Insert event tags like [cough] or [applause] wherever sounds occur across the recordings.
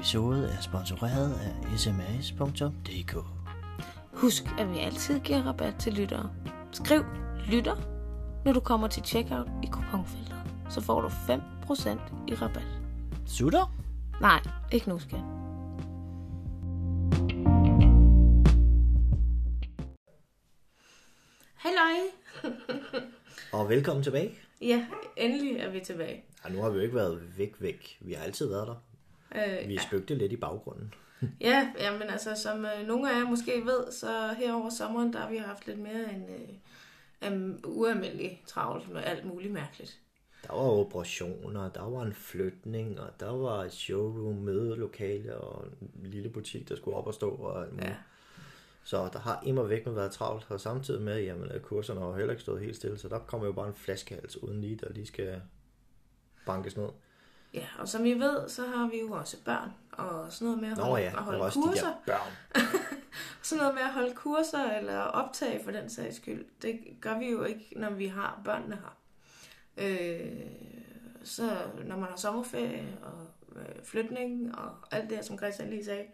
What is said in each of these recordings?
episode er sponsoreret af sms.dk. Husk, at vi altid giver rabat til lyttere. Skriv lytter, når du kommer til checkout i kuponfeltet. Så får du 5% i rabat. Sutter? Nej, ikke nu, skat. Halløj! [laughs] Og velkommen tilbage. Ja, endelig er vi tilbage. Ja, nu har vi jo ikke været væk væk. Vi har altid været der. Øh, Vi spøgte lidt i baggrunden. [laughs] Ja, jamen altså, som øh, nogle af jer måske ved, så her over sommeren, der har vi haft lidt mere end øh, um, ualmindelig travlt med alt muligt mærkeligt. Der var operationer, der var en flytning, og der var et showroom, mødelokale og en lille butik, der skulle op og stå. Og alt muligt. Ja. Så der har immer væk med været travlt, og samtidig med, jamen, at kurserne har heller ikke stået helt stille, så der kommer jo bare en flaskehals uden lige, der lige skal bankes ned. Ja, og som I ved, så har vi jo også børn, og sådan noget med at Nå holde, ja, at der holde også kurser. de der børn. [laughs] Sådan noget med at holde kurser eller optage for den sags skyld, det gør vi jo ikke, når vi har børnene her. Øh, så når man har sommerferie og øh, flytning og alt det her, som Christian lige sagde,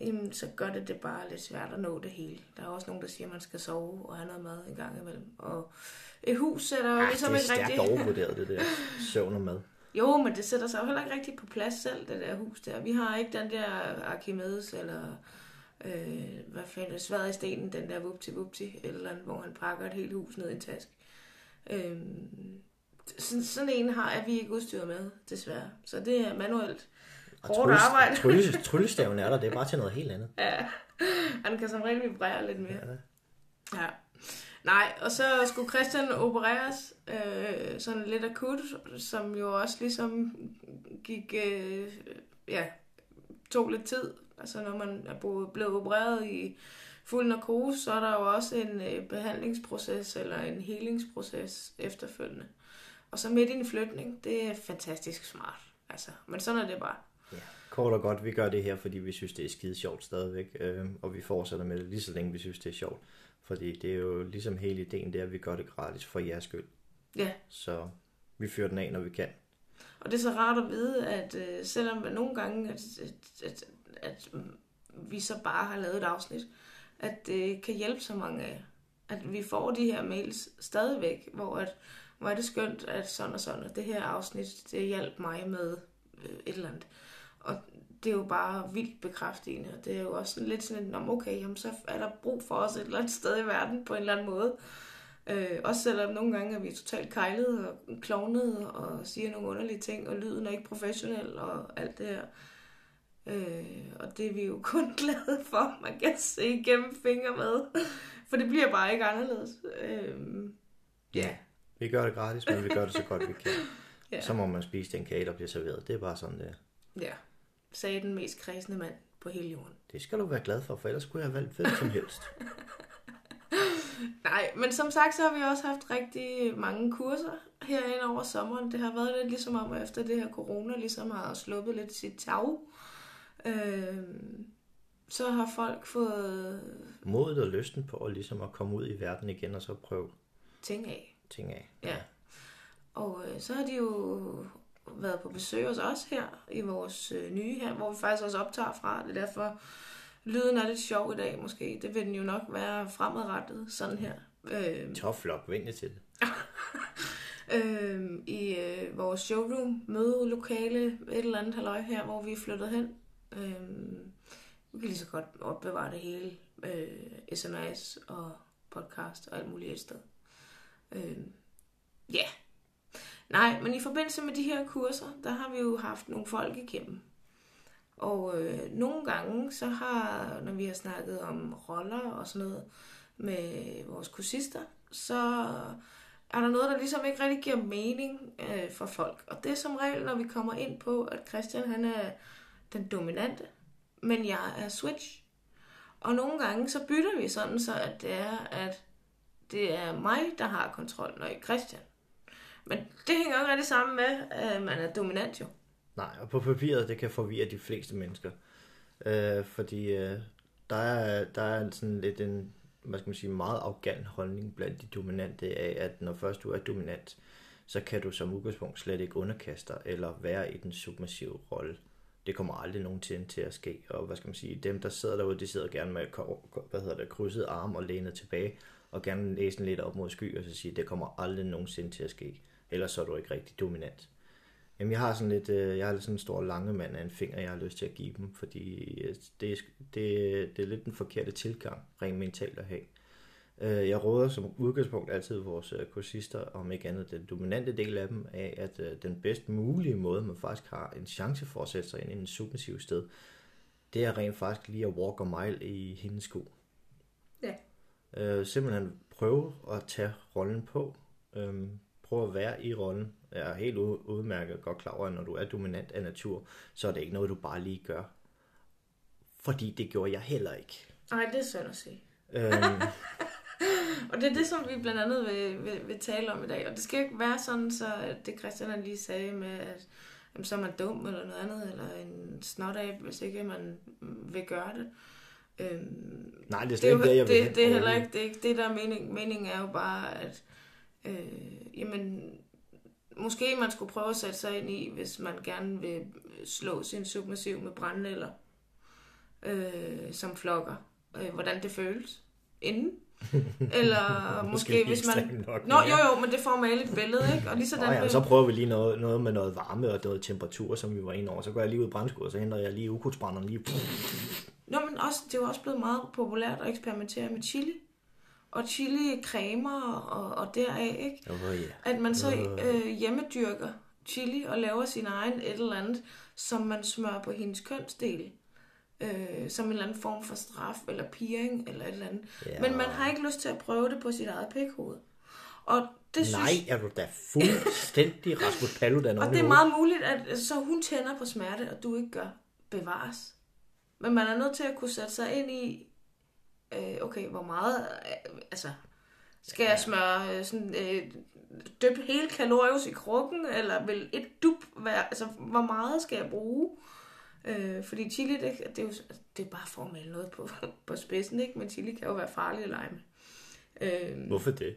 jamen, så gør det det bare lidt svært at nå det hele. Der er også nogen, der siger, at man skal sove og have noget mad en gang imellem. Og et hus sætter jo Ja, ligesom det er ikke stærkt overvurderet, [laughs] det der søvn og mad. Jo, men det sætter sig jo heller ikke rigtig på plads selv, det der hus der. Vi har ikke den der Archimedes, eller øh, hvad fanden, sværet i stenen, den der vupti vupti, eller andet, hvor han pakker et helt hus ned i en task. Øh, sådan, sådan en har er vi ikke udstyret med, desværre. Så det er manuelt hårdt trylles- arbejde. trylles- [laughs] Tryllestaven er der, det er bare til noget helt andet. Ja, han kan som regel vibrere lidt mere. Ja. Ja. Nej, og så skulle Christian opereres øh, sådan lidt akut, som jo også ligesom gik, øh, ja, tog lidt tid. Altså når man er blevet opereret i fuld narkose, så er der jo også en øh, behandlingsproces eller en helingsproces efterfølgende. Og så midt i en flytning, det er fantastisk smart. Altså, men sådan er det bare. Ja. Kort og godt, vi gør det her, fordi vi synes, det er skide sjovt stadigvæk, øh, og vi fortsætter med det lige så længe, vi synes, det er sjovt. Fordi det er jo ligesom hele ideen, det er, at vi gør det gratis for jeres skyld. Ja, Så vi fyrer den af, når vi kan. Og det er så rart at vide, at øh, selvom nogle gange, at, at, at, at vi så bare har lavet et afsnit, at det kan hjælpe så mange af. At vi får de her mails stadigvæk, hvor, at, hvor er det skønt, at sådan og sådan, at det her afsnit, det hjalp mig med øh, et eller andet. Og det er jo bare vildt bekræftende, og det er jo også sådan lidt sådan, "Nå, okay, jamen, så er der brug for os et eller andet sted i verden på en eller anden måde. Øh, også selvom nogle gange er vi totalt kejlede og klovnede og siger nogle underlige ting, og lyden er ikke professionel og alt det her. Øh, og det er vi jo kun [laughs] glade for, man kan se igennem fingre med. For det bliver bare ikke anderledes. Øh, ja. Vi gør det gratis, men vi gør det så godt, vi kan. [laughs] Ja. Så må man spise den kage, der bliver serveret. Det er bare sådan, det er. ja. Sagde den mest kredsende mand på hele jorden. Det skal du være glad for, for ellers skulle jeg have valgt hvem som helst. [laughs] Nej, men som sagt, så har vi også haft rigtig mange kurser herinde over sommeren. Det har været lidt ligesom om, efter det her corona ligesom har sluppet lidt sit tag. Øh, så har folk fået Modet og lysten på at, ligesom at komme ud i verden igen og så prøve ting af. ting af. Ja. Og øh, så har de jo været på besøg hos os her i vores øh, nye her, hvor vi faktisk også optager fra. Det er derfor, lyden er lidt sjov i dag måske. Det vil den jo nok være fremadrettet, sådan her. Øh, Tough luck, vent til det. [laughs] øh, i øh, vores showroom, mødelokale, et eller andet halløj her, hvor vi er flyttet hen. Øh, vi kan lige så godt opbevare det hele. Øh, sms og podcast og alt muligt et sted. Øh, Ja. Yeah. Nej, men i forbindelse med de her kurser, der har vi jo haft nogle folk igennem. Og øh, nogle gange, så har, når vi har snakket om roller og sådan noget med vores kursister, så er der noget, der ligesom ikke rigtig giver mening øh, for folk. Og det er som regel, når vi kommer ind på, at Christian han er den dominante, men jeg er switch. Og nogle gange så bytter vi sådan, så at det er, at det er mig, der har kontrollen, og ikke Christian. Men det hænger jo ikke rigtig sammen med, at man er dominant jo. Nej, og på papiret, det kan forvirre de fleste mennesker. Øh, fordi øh, der, er, der er sådan lidt en, hvad skal man sige, meget arrogant holdning blandt de dominante af, at når først du er dominant, så kan du som udgangspunkt slet ikke underkaste dig, eller være i den submissive rolle. Det kommer aldrig nogensinde til at ske. Og hvad skal man sige, dem der sidder derude, de sidder gerne med hvad hedder det, krydset arm og lænet tilbage, og gerne læse lidt op mod sky, og så sige, det kommer aldrig nogensinde til at ske. Ellers så er du ikke rigtig dominant. Jamen, jeg har sådan lidt, øh, jeg har sådan en stor lange mand af en finger, jeg har lyst til at give dem, fordi øh, det, det, det er lidt den forkerte tilgang, rent mentalt at have. Øh, jeg råder som udgangspunkt altid vores kursister, om ikke andet den dominante del af dem, af at den bedst mulige måde, man faktisk har en chance for at sætte sig ind i en submissiv sted, det er rent faktisk lige at walk a mile i hendes sko. Ja. Øh, simpelthen prøve at tage rollen på. Øh, prøve at være i rollen. Jeg er helt udmærket godt klar over, at når du er dominant af natur, så er det ikke noget, du bare lige gør. Fordi det gjorde jeg heller ikke. Nej, det er synd at sige. Øhm... [laughs] og det er det, som vi blandt andet vil, vil, vil tale om i dag. Og det skal ikke være sådan, så det Christian lige sagde med, at jamen, så er man dum eller noget andet, eller en snot hvis ikke man vil gøre det. Øhm, Nej, det er slet ikke det, jeg vil det, det er heller ikke det, er ikke det der er mening. Meningen er jo bare, at øh, jamen, måske man skulle prøve at sætte sig ind i, hvis man gerne vil slå sin submissiv med brændenælder, øh, som flokker, øh, hvordan det føles inden. [laughs] Eller måske, måske hvis man... Nok, Nå, jo, jo, men det får malet et billede, ikke? Og lige sådan, ja, så prøver vi lige noget, noget med noget varme og noget temperatur, som vi var inde over. Så går jeg lige ud i brændskud, og så henter jeg lige ukrudtsbrænderen lige... Nå, men også, det er jo også blevet meget populært at eksperimentere med chili og chili cremer og, og deraf, ikke? Oh, yeah. At man så øh, hjemmedyrker chili og laver sin egen et eller andet, som man smører på hendes kønsdel. Øh, som en eller anden form for straf eller piring eller et eller andet. Yeah. Men man har ikke lyst til at prøve det på sit eget pækhoved. Og det synes... Nej, er du da fuldstændig [laughs] Rasmus Paludan Og det er meget muligt, at så hun tænder på smerte, og du ikke gør bevares. Men man er nødt til at kunne sætte sig ind i, øh, okay, hvor meget, øh, altså, skal jeg smøre øh, sådan, øh, døb hele kalorius i krukken, eller vil et dub være, altså, hvor meget skal jeg bruge? Øh, fordi chili, det, det, er jo det er bare for at male noget på, [laughs] på spidsen, ikke? Men chili kan jo være farlig at lege med. Øh, Hvorfor det?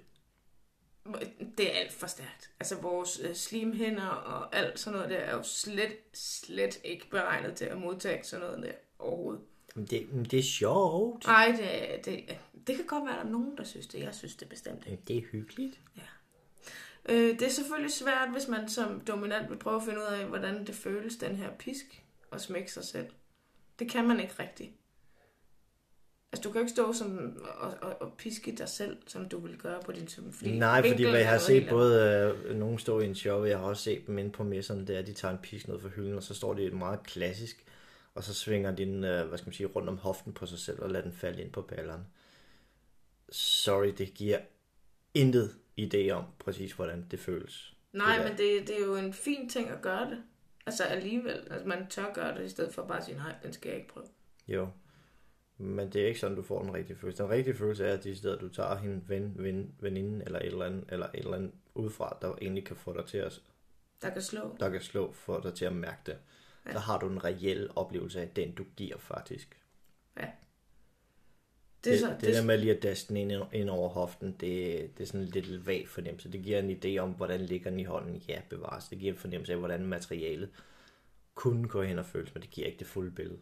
Det er alt for stærkt. Altså vores øh, slimhænder og alt sådan noget der er jo slet, slet ikke beregnet til at modtage sådan noget der overhovedet. Det, det er sjovt. Nej, det, det, det kan godt være, at der er nogen, der synes det. Jeg synes det bestemt ikke. Det er hyggeligt. Ja. Øh, det er selvfølgelig svært, hvis man som dominant vil prøve at finde ud af, hvordan det føles, den her pisk, og smække sig selv. Det kan man ikke rigtigt. Altså, du kan jo ikke stå som, og, og, og piske dig selv, som du vil gøre på din søm. Fordi Nej, fordi hvad jeg har set både øh, nogen stå i en show, og jeg har også set dem inde på messerne, er, at de tager en pisk ned fra hylden, og så står det et meget klassisk og så svinger den, øh, hvad skal man sige, rundt om hoften på sig selv og lader den falde ind på balleren. Sorry, det giver intet idé om præcis, hvordan det føles. Nej, det men det, det er jo en fin ting at gøre det. Altså alligevel, altså man tør gøre det, i stedet for bare at sige, nej, den skal jeg ikke prøve. Jo, men det er ikke sådan, du får den rigtige følelse. Den rigtige følelse er, at de steder, du tager hende ven, ven, veninde eller et eller andet, eller et eller andet udefra, der egentlig kan få dig til at... Der kan slå. Der kan slå, for dig til at mærke det ja. så har du en reel oplevelse af den, du giver faktisk. Ja. Det, det, så, det, det der med lige at daste den ind, ind over hoften, det, det er sådan en lidt vag fornemmelse. Det giver en idé om, hvordan ligger den i hånden. Ja, bevares. Det giver en fornemmelse af, hvordan materialet kunne gå hen og føles, men det giver ikke det fulde billede.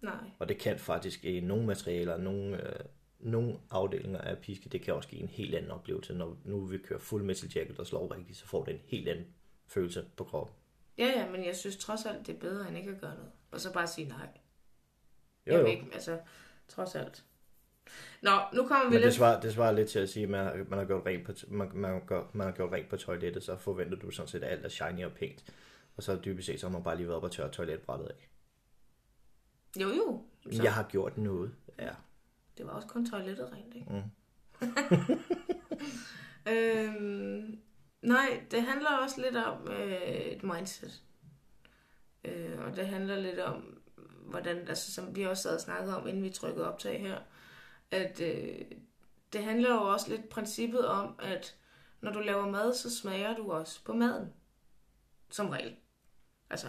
Nej. Og det kan faktisk i nogle materialer, nogle, øh, nogle afdelinger af piske, det kan også give en helt anden oplevelse. Når nu vi kører fuld metal jacket og slår rigtigt, så får det en helt anden følelse på kroppen. Ja, ja, men jeg synes trods alt, det er bedre, end ikke at gøre noget. Og så bare sige nej. Jo, jeg jo. Ikke, altså, trods alt. Nå, nu kommer vi men lidt... Det svarer, det svarer lidt til at sige, at man, man, har gjort rent på, man, man, gør, man har gjort rent på toilettet, så forventer du sådan set, at alt er shiny og pænt. Og så dybest set, så har man bare lige været op og tørre toiletbrættet af. Jo, jo. Så... Jeg har gjort noget, ja. Det var også kun toilettet rent, ikke? Mm. [laughs] øhm, Nej, det handler også lidt om øh, et mindset. Øh, og det handler lidt om, hvordan, altså som vi også sad og snakkede om, inden vi trykkede optag her, at øh, det handler jo også lidt princippet om, at når du laver mad, så smager du også på maden. Som regel. Altså,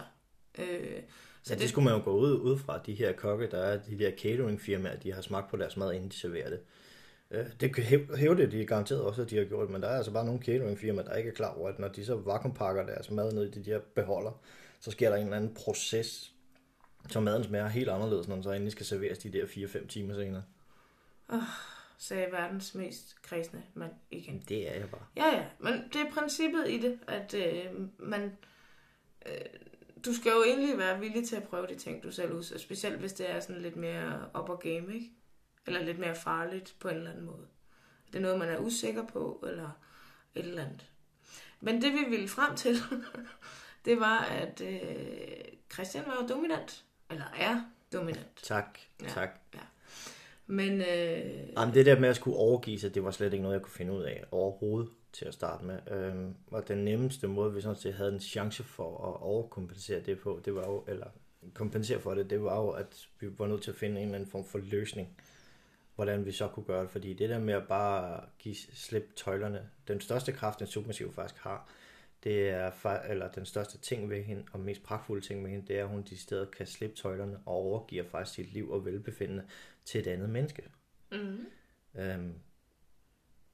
øh, så ja, det, det skulle man jo gå ud, ud fra, de her kokke, der er de der cateringfirmaer, de har smagt på deres mad, inden de serverer det. Det hæve det, de garanteret også, at de har gjort, men der er altså bare nogle cateringfirmaer, der ikke er klar over, at når de så vakuumpakker deres mad ned i de der beholder, så sker der en eller anden proces, så maden smager helt anderledes, når den så endelig skal serveres de der 4-5 timer senere. Oh, sagde verdens mest kredsende mand igen. Det er jeg bare. Ja, ja, men det er princippet i det, at øh, man... Øh, du skal jo egentlig være villig til at prøve de ting, du selv udsætter, specielt hvis det er sådan lidt mere op og game, ikke? Eller lidt mere farligt på en eller anden måde. Det er noget, man er usikker på, eller et eller andet. Men det vi ville frem til, [laughs] det var, at øh, Christian var dominant. Eller er dominant. Tak, ja, tak. Ja. Men, øh... Jamen, det der med at skulle overgive sig, det var slet ikke noget, jeg kunne finde ud af overhovedet til at starte med. Øhm, og den nemmeste måde, vi sådan set havde en chance for at overkompensere det på, det var jo, eller kompensere for det, det var jo, at vi var nødt til at finde en eller anden form for løsning, hvordan vi så kunne gøre det. Fordi det der med at bare give slip tøjlerne, den største kraft, en Supermassiv faktisk har, det er, eller den største ting ved hende, og mest pragtfulde ting ved hende, det er, at hun de steder kan slippe tøjlerne og overgiver faktisk sit liv og velbefindende til et andet menneske. Mm. Øhm,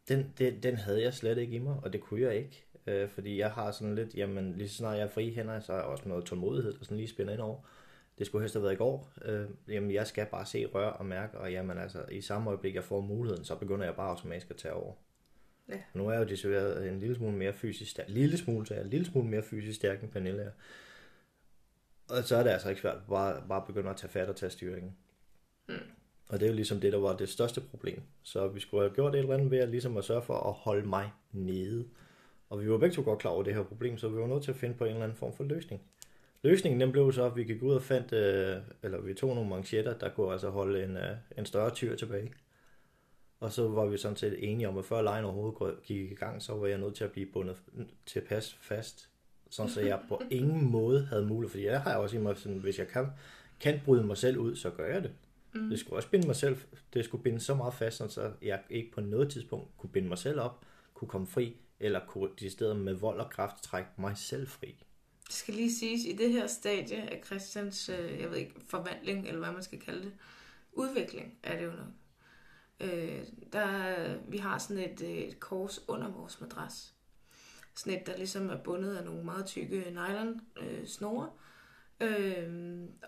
den, den, den havde jeg slet ikke i mig, og det kunne jeg ikke. Øh, fordi jeg har sådan lidt, jamen lige så snart jeg er fri hænder, så har jeg også noget tålmodighed, der sådan lige spænder ind over. Det skulle helst have været i går. Øh, jamen jeg skal bare se, røre og mærke, og jamen altså i samme øjeblik jeg får muligheden, så begynder jeg bare automatisk at tage over. Ja. Nu er jeg jo desværre en lille smule mere fysisk stærk. Lille smule, så jeg er en lille smule mere fysisk stærk end Pernille er. Og så er det altså ikke svært bare, bare begynde at tage fat og tage styringen. Mm. Og det er jo ligesom det, der var det største problem. Så vi skulle have gjort et eller andet ved at, ligesom at sørge for at holde mig nede. Og vi var begge to godt klar over det her problem, så vi var nødt til at finde på en eller anden form for løsning. Løsningen den blev så, at vi gik ud og fandt, øh, eller vi tog nogle manchetter, der kunne altså holde en, øh, en større tyr tilbage. Og så var vi sådan set enige om, at før lejen overhovedet gik i gang, så var jeg nødt til at blive bundet til pas fast. Sådan så jeg på [laughs] ingen måde havde mulighed, fordi jeg har også i mig sådan, hvis jeg kan, kan bryde mig selv ud, så gør jeg det. Mm. Det skulle også binde mig selv, det skulle binde så meget fast, så jeg ikke på noget tidspunkt kunne binde mig selv op, kunne komme fri, eller kunne de steder med vold og kraft trække mig selv fri. Det skal lige siges, i det her stadie af Christians, øh, jeg ved ikke, forvandling, eller hvad man skal kalde det, udvikling er det jo nok. Øh, der, vi har sådan et, øh, et kors under vores madras. Sådan et, der ligesom er bundet af nogle meget tykke nylon øh, snore, Øh,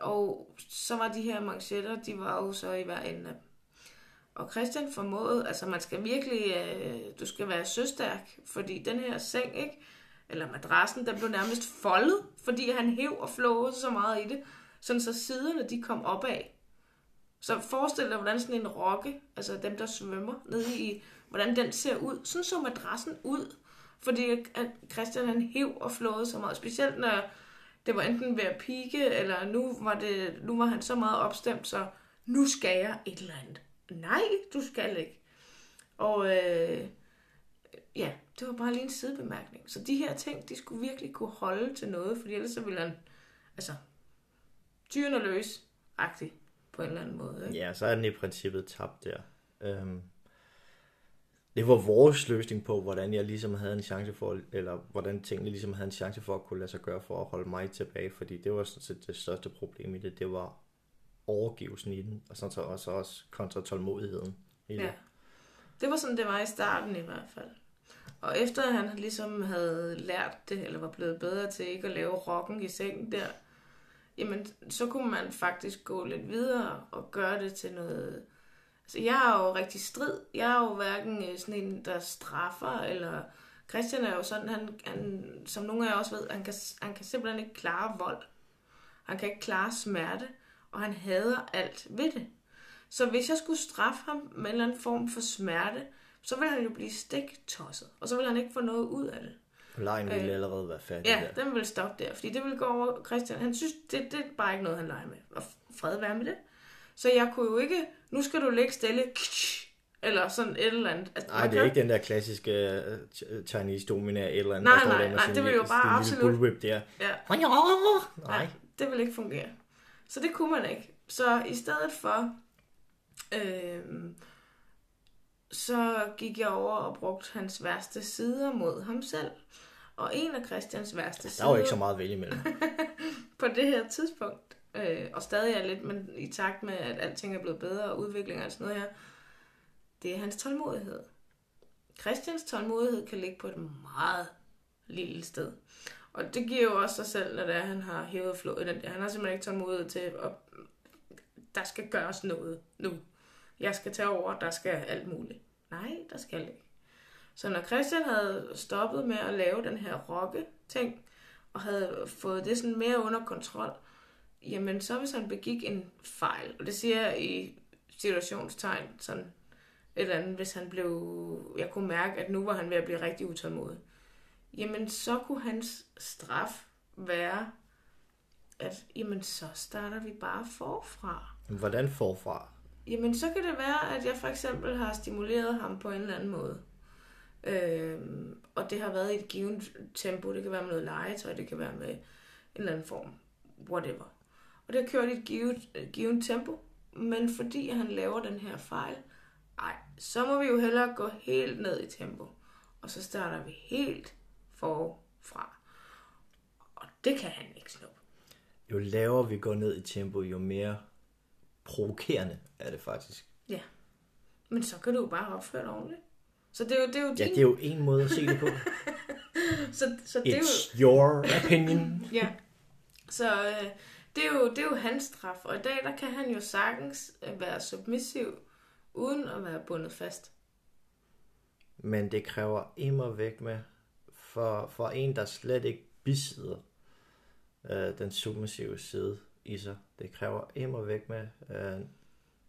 og så var de her manchetter, de var jo så i hver ende af Og Christian formåede, altså man skal virkelig, øh, du skal være søstærk, fordi den her seng, ikke, eller madrassen, der blev nærmest foldet, fordi han hæv og flåede så meget i det, sådan så siderne de kom opad. Så forestil dig, hvordan sådan en rokke, altså dem, der svømmer nede i, hvordan den ser ud. Sådan så madrassen ud, fordi Christian han hæv og flåede så meget. Specielt når det var enten ved at pike, eller nu var, det, nu var han så meget opstemt, så nu skal jeg et eller andet. Nej, du skal ikke. Og øh, ja, det var bare lige en sidebemærkning. Så de her ting, de skulle virkelig kunne holde til noget, fordi ellers så ville han, altså, tyren løs, agtig på en eller anden måde. Ikke? Ja, så er den i princippet tabt der. Øhm, det var vores løsning på, hvordan jeg ligesom havde en chance for, eller hvordan tingene ligesom havde en chance for at kunne lade sig gøre for at holde mig tilbage, fordi det var sådan set det største problem i det, det var overgivelsen i den, og så også, også kontra tålmodigheden i det. Ja. Det var sådan, det var i starten i hvert fald. Og efter han ligesom havde lært det, eller var blevet bedre til ikke at lave rocken i sengen der, jamen så kunne man faktisk gå lidt videre og gøre det til noget Altså, jeg er jo rigtig strid. Jeg er jo hverken øh, sådan en, der straffer, eller... Christian er jo sådan, han, han, som nogle af jer også ved, han kan, han kan simpelthen ikke klare vold. Han kan ikke klare smerte, og han hader alt ved det. Så hvis jeg skulle straffe ham med en eller anden form for smerte, så ville han jo blive stiktosset, og så ville han ikke få noget ud af det. Lejen ville øh, allerede være færdig Ja, der. den ville stoppe der, fordi det ville gå over Christian. Han synes, det, det er bare ikke noget, han leger med. Og fred være med det. Så jeg kunne jo ikke, nu skal du ligge stille, [laughs] eller sådan et eller andet. Altså, nej, det er ikke den der klassiske uh, Chinese dominar et eller andet. Nej, nej, nej, det vil jo bare absolut... Bullwhip der. Ja. Nej, det vil ikke fungere. Så det kunne man ikke. Så i stedet for, øh, så gik jeg over og brugte hans værste sider mod ham selv. Og en af Christians værste Der sider var ikke så meget at vælge imellem. [laughs] på det her tidspunkt, øh, og stadig er lidt, men i takt med, at alting er blevet bedre, og udvikling og sådan noget her, det er hans tålmodighed. Christians tålmodighed kan ligge på et meget lille sted. Og det giver jo også sig selv, når det er, at han har hævet flået den der. Han har simpelthen ikke tålmodighed til, at der skal gøres noget nu. Jeg skal tage over, der skal alt muligt. Nej, der skal ikke. Så når Christian havde stoppet med at lave den her rokke-ting, og havde fået det sådan mere under kontrol, jamen så hvis han begik en fejl, og det siger jeg i situationstegn, sådan et eller andet, hvis han blev, jeg kunne mærke, at nu var han ved at blive rigtig utålmodig, jamen så kunne hans straf være, at jamen så starter vi bare forfra. Men Hvordan forfra? Jamen, så kan det være, at jeg for eksempel har stimuleret ham på en eller anden måde. Øhm, og det har været i et givet tempo. Det kan være med noget legetøj, det kan være med en eller anden form. Whatever. Og det har kørt i et givet, øh, givet tempo. Men fordi han laver den her fejl, ej, så må vi jo hellere gå helt ned i tempo. Og så starter vi helt forfra. Og det kan han ikke snuppe. Jo lavere vi går ned i tempo, jo mere provokerende er det faktisk. Ja. Men så kan du jo bare opføre dig ordentligt. Så det er jo, det er jo Ja, din... det er jo en måde at se det på. [laughs] Så, så det er jo... It's your opinion. [laughs] Ja. Så øh, det, er jo, det er jo hans straf. Og i dag, der kan han jo sagtens øh, være submissiv, uden at være bundet fast. Men det kræver immer væk med, for, for en, der slet ikke besidder øh, den submissive side i sig. Det kræver immer væk med øh,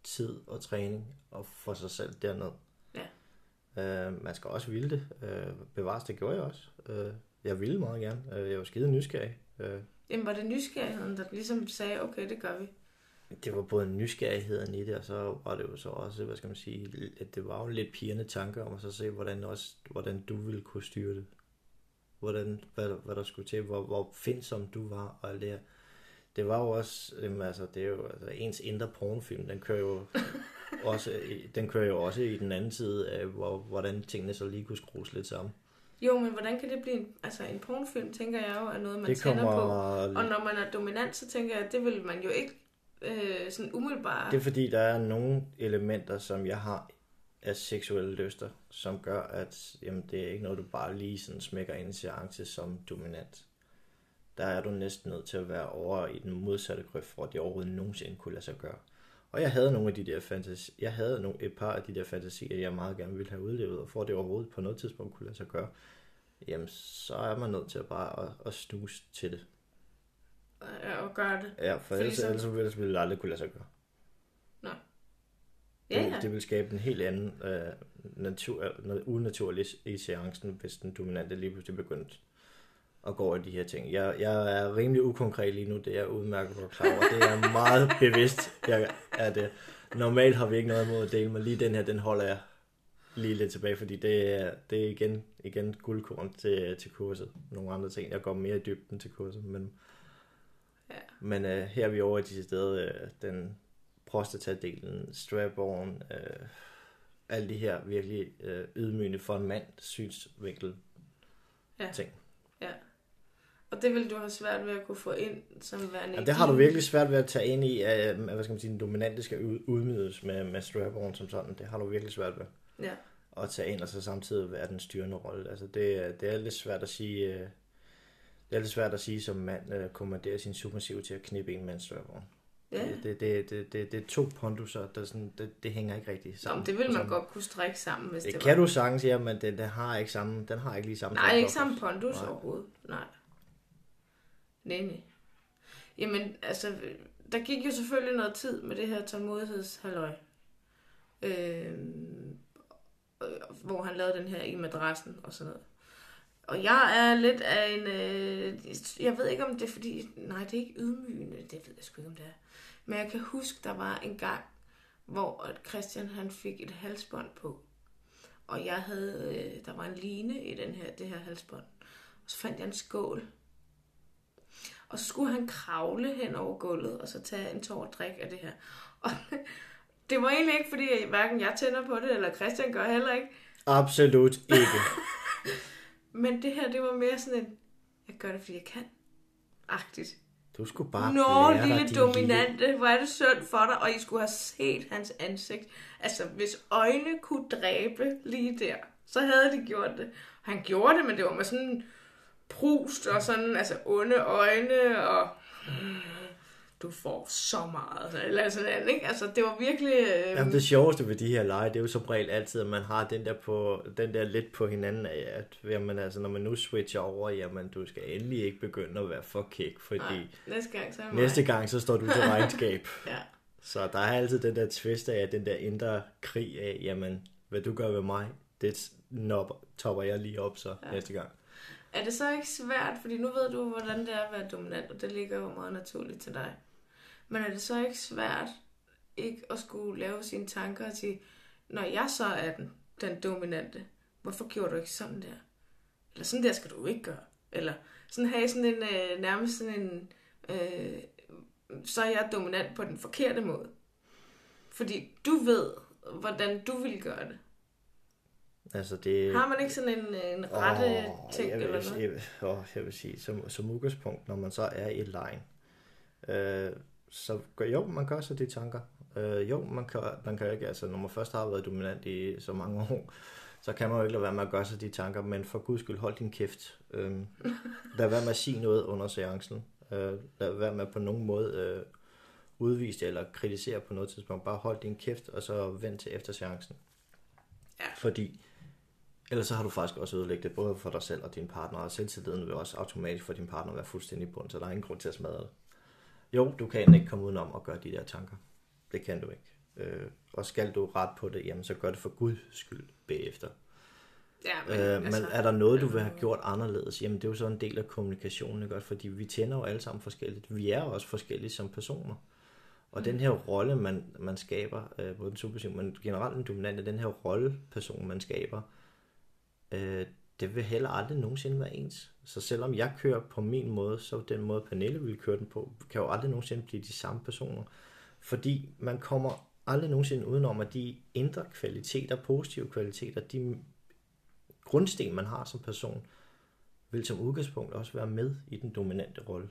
tid og træning og få sig selv derned. Ja. Øh, man skal også ville det. Øh, bevares, det gjorde jeg også. Øh, jeg ville meget gerne. Øh, jeg var skide nysgerrig. Øh, Jamen var det nysgerrigheden, der ligesom sagde, okay, det gør vi. det var både nysgerrigheden i det, og så var det jo så også, hvad skal man sige, at det var jo lidt pigerne tanker om at så se, hvordan, også, hvordan du ville kunne styre det. Hvordan, hvad, der- hvad der skulle til, hvor, hvor findsom du var, og alt det her. Det var jo også, jamen, altså, det er jo, altså, ens indre pornofilm, den kører jo [laughs] også, den kører jo også i den anden side af, hvor, hvordan tingene så lige kunne skrues lidt sammen. Jo, men hvordan kan det blive en, altså en pornofilm, tænker jeg jo, er noget, man det tænder kommer, på. Og når man er dominant, så tænker jeg, at det vil man jo ikke øh, sådan umiddelbart. Det er fordi, der er nogle elementer, som jeg har af seksuelle lyster, som gør, at jamen, det er ikke noget, du bare lige sådan smækker ind i seance som dominant. Der er du næsten nødt til at være over i den modsatte grøft, for at det overhovedet nogensinde kunne lade sig gøre. Og jeg havde nogle af de der fantasi, jeg havde nogle, et par af de der fantasier, jeg meget gerne ville have udlevet, og for at det overhovedet på noget tidspunkt kunne lade sig gøre, jamen så er man nødt til at bare at, at snuse til det. Ja, og gøre det. Ja, for ellers, så- ellers, ville det aldrig kunne lade sig gøre. Ja, det, ja. det vil skabe en helt anden øh, natur, noget unaturligt i seancen, hvis den dominante lige pludselig begyndte at gå over i de her ting. Jeg, jeg er rimelig ukonkret lige nu, det er udmærket godt klar over. Det er meget [laughs] bevidst, jeg er det. Normalt har vi ikke noget imod at dele, men lige den her, den holder jeg lige lidt tilbage, fordi det er, det er igen, igen guldkorn til, til kurset. Nogle andre ting, jeg går mere i dybden til kurset, men, Ja. men øh, her er vi over i de steder, øh, den prostatadelen, strap-on, øh, alle de her virkelig øh, ydmygende for en mand synsvinkel Ja. ting. Ja. Og det vil du have svært ved at kunne få ind som værende... Ja, det har du virkelig svært ved at tage ind i, at hvad skal man sige, den dominante skal ud- udmydes med, med strap-on som sådan. Det har du virkelig svært ved Ja. at tage ind, og så samtidig være den styrende rolle. Altså det, det er lidt svært at sige, øh, det er lidt svært at sige som mand, øh, kommandere sin submissiv til at knippe en med en strap-on. Ja. Det, det, det, det, det, er to pondusser, der sådan, det, det hænger ikke rigtig Nå, sammen. men det vil man samme- godt kunne strække sammen, hvis det, Det var. kan du sagtens, ja, men den, den, har ikke samme, den har ikke lige samme Nej, ikke samme pondus Nej. overhovedet. Nej. Nej, nej. Jamen, altså, der gik jo selvfølgelig noget tid med det her tålmodighedshalløj. Øh, hvor han lavede den her i madrassen og sådan noget. Og jeg er lidt af en... Øh, jeg ved ikke, om det er fordi... Nej, det er ikke ydmygende. Det ved jeg sgu ikke, om det er. Men jeg kan huske, der var en gang, hvor Christian han fik et halsbånd på. Og jeg havde... Øh, der var en line i den her, det her halsbånd. Og så fandt jeg en skål. Og så skulle han kravle hen over gulvet, og så tage en tår drik af det her. Og [laughs] det var egentlig ikke, fordi hverken jeg tænder på det, eller Christian gør heller ikke. Absolut ikke. [laughs] Men det her, det var mere sådan en, jeg gør det, fordi jeg kan. Agtigt. Du skulle bare Nå, blære dig, lille din dominante, hvor er det synd for dig, og I skulle have set hans ansigt. Altså, hvis øjne kunne dræbe lige der, så havde de gjort det. Han gjorde det, men det var med sådan prust og sådan, altså onde øjne, og du får så meget, eller sådan andet, ikke? Altså, det var virkelig... Øh... Jamen, det sjoveste ved de her lege, det er jo som regel altid, at man har den der, på, den der lidt på hinanden af, at jamen, altså, når man nu switcher over, jamen, du skal endelig ikke begynde at være for kæk, fordi Nej, næste gang, så er næste gang, så står du til [laughs] regnskab. Ja. Så der er altid den der twist af, den der indre krig af, jamen, hvad du gør ved mig, det topper jeg lige op så ja. næste gang. Er det så ikke svært, fordi nu ved du, hvordan det er at være dominant, og det ligger jo meget naturligt til dig. Men er det så ikke svært ikke at skulle lave sine tanker og sige, når jeg så er den, den dominante, hvorfor gjorde du ikke sådan der? Eller sådan der skal du ikke gøre. Eller sådan have sådan en, øh, nærmest sådan en, øh, så er jeg dominant på den forkerte måde. Fordi du ved, hvordan du vil gøre det. Altså det... Har man ikke sådan en, en rette Åh, ting jeg vil, eller noget? Jeg, vil- åh, jeg vil sige, som, som udgangspunkt, når man så er i lejen, øh, så gør, jo, man gør sig de tanker. Øh, jo, man kan, man kan ikke, altså når man først har været dominant i så mange år, så kan man jo ikke lade være med at gøre sig de tanker, men for guds skyld, hold din kæft. Øh, lad være med at sige noget under seancen. Øh, lad være med på nogen måde øh, udvise det eller kritisere på noget tidspunkt. Bare hold din kæft, og så vent til efter seancen. Ja. Fordi Ellers så har du faktisk også ødelægget det, både for dig selv og din partner, og selvtilliden vil også automatisk for din partner være fuldstændig bund, så der er ingen grund til at smadre det. Jo, du kan ikke komme udenom at gøre de der tanker. Det kan du ikke. Øh, og skal du ret på det, jamen så gør det for Guds skyld bagefter. Ja, Men, øh, altså, men er der noget, du vil have gjort anderledes? Jamen det er jo så en del af kommunikationen, ikke? fordi vi tænder jo alle sammen forskelligt. Vi er jo også forskellige som personer. Og mm. den her rolle, man, man skaber, øh, både den submissive, men generelt den dominante, den her rolleperson, man skaber, øh, det vil heller aldrig nogensinde være ens. Så selvom jeg kører på min måde, så den måde Pernille vil køre den på, kan jo aldrig nogensinde blive de samme personer. Fordi man kommer aldrig nogensinde udenom, at de indre kvaliteter, positive kvaliteter, de grundsten, man har som person, vil som udgangspunkt også være med i den dominante rolle.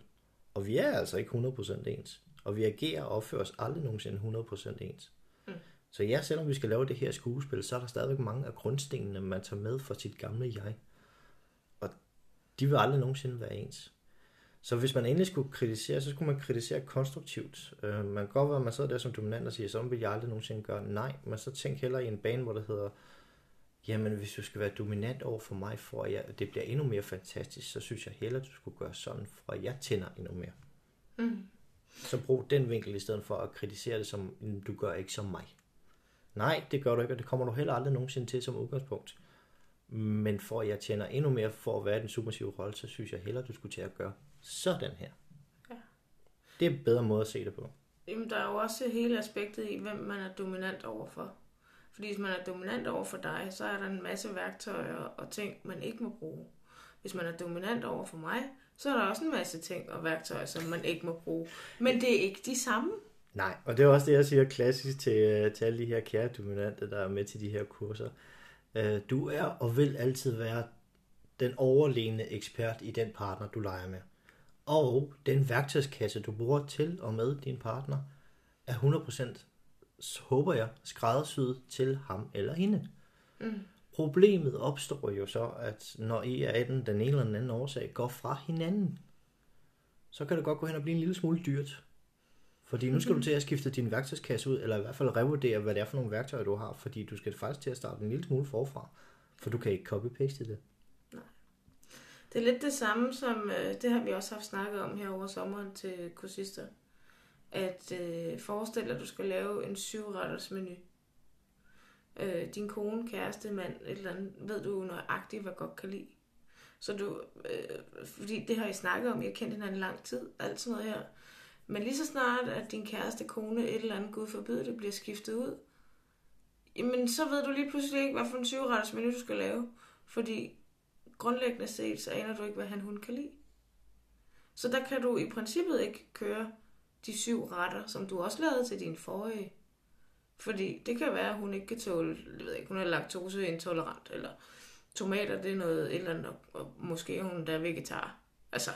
Og vi er altså ikke 100% ens. Og vi agerer og opfører os aldrig nogensinde 100% ens. Så ja, selvom vi skal lave det her skuespil, så er der stadigvæk mange af grundstenene, man tager med fra sit gamle jeg. Og de vil aldrig nogensinde være ens. Så hvis man endelig skulle kritisere, så skulle man kritisere konstruktivt. Øh, man kan godt være, at man sidder der som dominant og siger, sådan vil jeg aldrig nogensinde gøre. Nej, men så tænk heller i en bane, hvor det hedder, jamen hvis du skal være dominant over for mig, for at jeg, det bliver endnu mere fantastisk, så synes jeg hellere, du skulle gøre sådan, for at jeg tænder endnu mere. Mm. Så brug den vinkel i stedet for at kritisere det som, "Mm, du gør ikke som mig. Nej, det gør du ikke, og det kommer du heller aldrig nogensinde til som udgangspunkt. Men for at jeg tjener endnu mere for at være i den submissive rolle, så synes jeg hellere, du skulle til at gøre sådan her. Ja. Det er en bedre måde at se det på. Jamen, der er jo også hele aspektet i, hvem man er dominant overfor. Fordi hvis man er dominant over for dig, så er der en masse værktøjer og ting, man ikke må bruge. Hvis man er dominant over for mig, så er der også en masse ting og værktøjer, som man ikke må bruge. Men det er ikke de samme. Nej, og det er også det, jeg siger klassisk til, øh, til alle de her kære dominante, der er med til de her kurser. Øh, Du er og vil altid være den overlegne ekspert i den partner, du leger med. Og den værktøjskasse, du bruger til og med din partner, er 100%, håber jeg, skræddersyet til ham eller hende. Mm. Problemet opstår jo så, at når I er af den, den ene eller den anden årsag går fra hinanden, så kan det godt gå hen og blive en lille smule dyrt. Fordi nu skal du til at skifte din værktøjskasse ud, eller i hvert fald revurdere, hvad det er for nogle værktøjer, du har, fordi du skal faktisk til at starte en lille smule forfra, for du kan ikke copy-paste det. Det er lidt det samme som, øh, det har vi også haft snakket om her over sommeren til kursister. At øh, forestil dig, at du skal lave en syvretters menu. Øh, din kone, kæreste, mand, et eller andet, ved du nøjagtigt, hvad godt kan lide. Så du, øh, fordi det har I snakket om, I har kendt hinanden lang tid, alt sådan noget her. Men lige så snart, at din kæreste, kone, et eller andet, gud forbyde det, bliver skiftet ud, jamen så ved du lige pludselig ikke, hvad for en syvretters menu du skal lave. Fordi grundlæggende set, så aner du ikke, hvad han hun kan lide. Så der kan du i princippet ikke køre de syv retter, som du også lavede til din forrige. Fordi det kan være, at hun ikke kan tåle, jeg ved ikke, hun er laktoseintolerant, eller tomater, det er noget et eller andet, og måske hun der vegetar. Altså,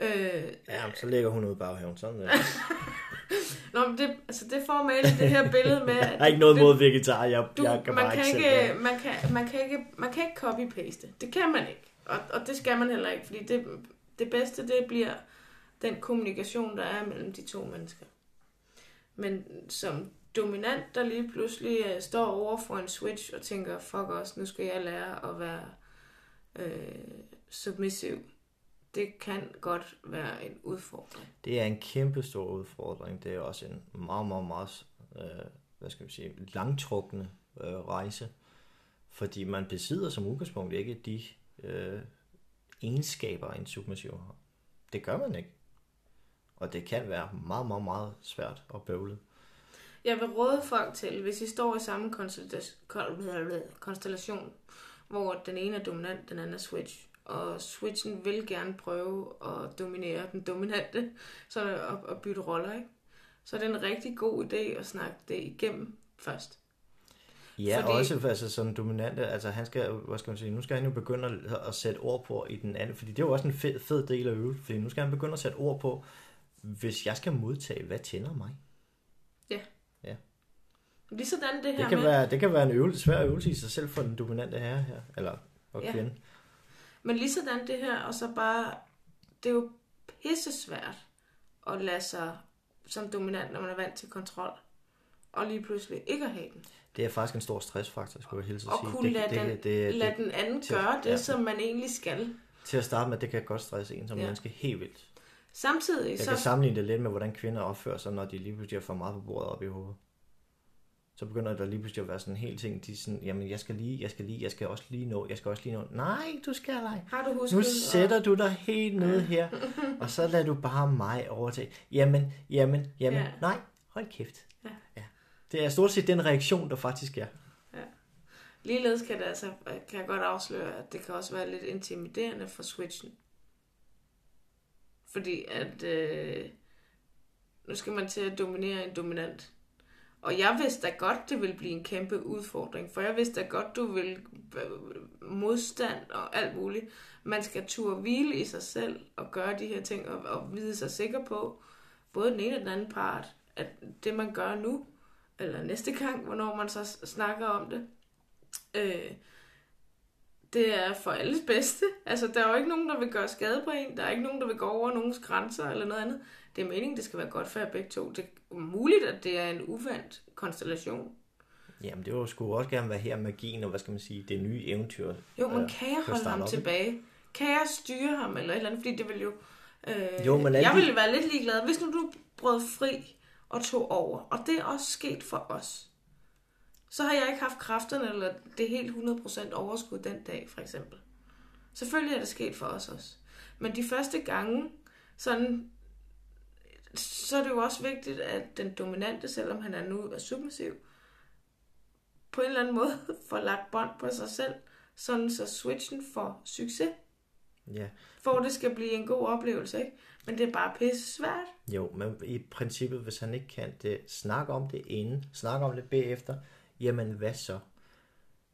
øh, Ja, så lægger hun ud i baghaven. Sådan der. [laughs] Nå, men det, altså det får malet det her billede med, Jeg har ikke noget det, mod vegetar. Jeg, du, jeg kan man, bare kan ikke, ikke, man, kan, man, kan ikke, man kan ikke copy-paste. Det kan man ikke. Og, og det skal man heller ikke, fordi det, det bedste, det bliver den kommunikation, der er mellem de to mennesker. Men som dominant, der lige pludselig uh, står over for en switch og tænker, fuck os, nu skal jeg lære at være øh, submissiv. Det kan godt være en udfordring. Det er en kæmpe stor udfordring. Det er også en meget, meget, meget, øh, hvad skal vi sige, langtrukne øh, rejse. Fordi man besidder som udgangspunkt ikke de øh, egenskaber, en submissiv har. Det gør man ikke. Og det kan være meget, meget, meget svært og bøvlet. Jeg vil råde folk til, hvis I står i samme konstellation, konstellation hvor den ene er dominant, den anden er switch, og switchen vil gerne prøve at dominere den dominante, så at, at bytte roller, ikke? Så er det en rigtig god idé at snakke det igennem først. Ja, Fordi- også altså, sådan dominante, altså han skal, hvad skal man sige, nu skal han jo begynde at, at sætte ord på i den anden, fordi det er jo også en fed, fed del af øvelsen, fordi nu skal han begynde at sætte ord på, hvis jeg skal modtage, hvad tænder mig? Lige sådan det her Det kan, med, være, det kan være en øvelse, svær øvelse i sig selv for den dominante herre her, eller og Ja. kvinde. Men lige sådan det her, og så bare, det er jo pisse svært at lade sig som dominant, når man er vant til kontrol, og lige pludselig ikke at have den. Det er faktisk en stor stressfaktor, skulle jeg hilse at Og sige. kunne det, lade, det, den, det, det, lade den anden til- gøre det, ja. som man egentlig skal. til at starte med, det kan godt stresse en som ja. menneske helt vildt. Samtidig Jeg så... kan sammenligne det lidt med, hvordan kvinder opfører sig, når de lige pludselig har for meget på bordet op i hovedet. Så begynder der lige pludselig at være sådan en hel ting, de sådan, jamen jeg skal lige, jeg skal lige, jeg skal også lige nå, jeg skal også lige nå. Nej, du skal ej. Har du husket? Nu sætter du dig helt ned her, og så lader du bare mig overtage. Jamen, jamen, jamen, Ja. ja. nej, hold kæft. Ja. ja. Det er stort set den reaktion, der faktisk er. Ligeledes kan det altså, kan jeg godt afsløre, at det kan også være lidt intimiderende for Switchen. Fordi at øh, nu skal man til at dominere en dominant. Og jeg vidste da godt, det ville blive en kæmpe udfordring, for jeg vidste da godt, du vil øh, modstand og alt muligt. Man skal turde hvile i sig selv og gøre de her ting og, og vide sig sikker på, både den ene og den anden part, at det man gør nu, eller næste gang, hvornår man så snakker om det, øh, det er for alles bedste. Altså, der er jo ikke nogen, der vil gøre skade på en. Der er ikke nogen, der vil gå over nogens grænser eller noget andet. Det er meningen, det skal være godt for jer begge to. Det muligt, at det er en uvandt konstellation. Jamen, det var sgu også gerne være her magien, og hvad skal man sige, det nye eventyr. Jo, men øh, kan jeg holde ham op. tilbage? Kan jeg styre ham eller et eller andet? Fordi det vil jo... Øh, Jo, men jeg ville være lidt ligeglad, hvis nu du brød fri og tog over. Og det er også sket for os. Så har jeg ikke haft kræfterne eller det helt 100% overskud den dag, for eksempel. Selvfølgelig er det sket for os også. Men de første gange, sådan, så er det jo også vigtigt, at den dominante, selvom han er nu er submissiv, på en eller anden måde [laughs] får lagt bånd på sig selv, sådan så switchen får succes, Ja, for det skal blive en god oplevelse, ikke? Men det er bare pisse svært. jo, men i princippet, hvis han ikke kan det, snak om det inden, snak om det bagefter, jamen hvad så?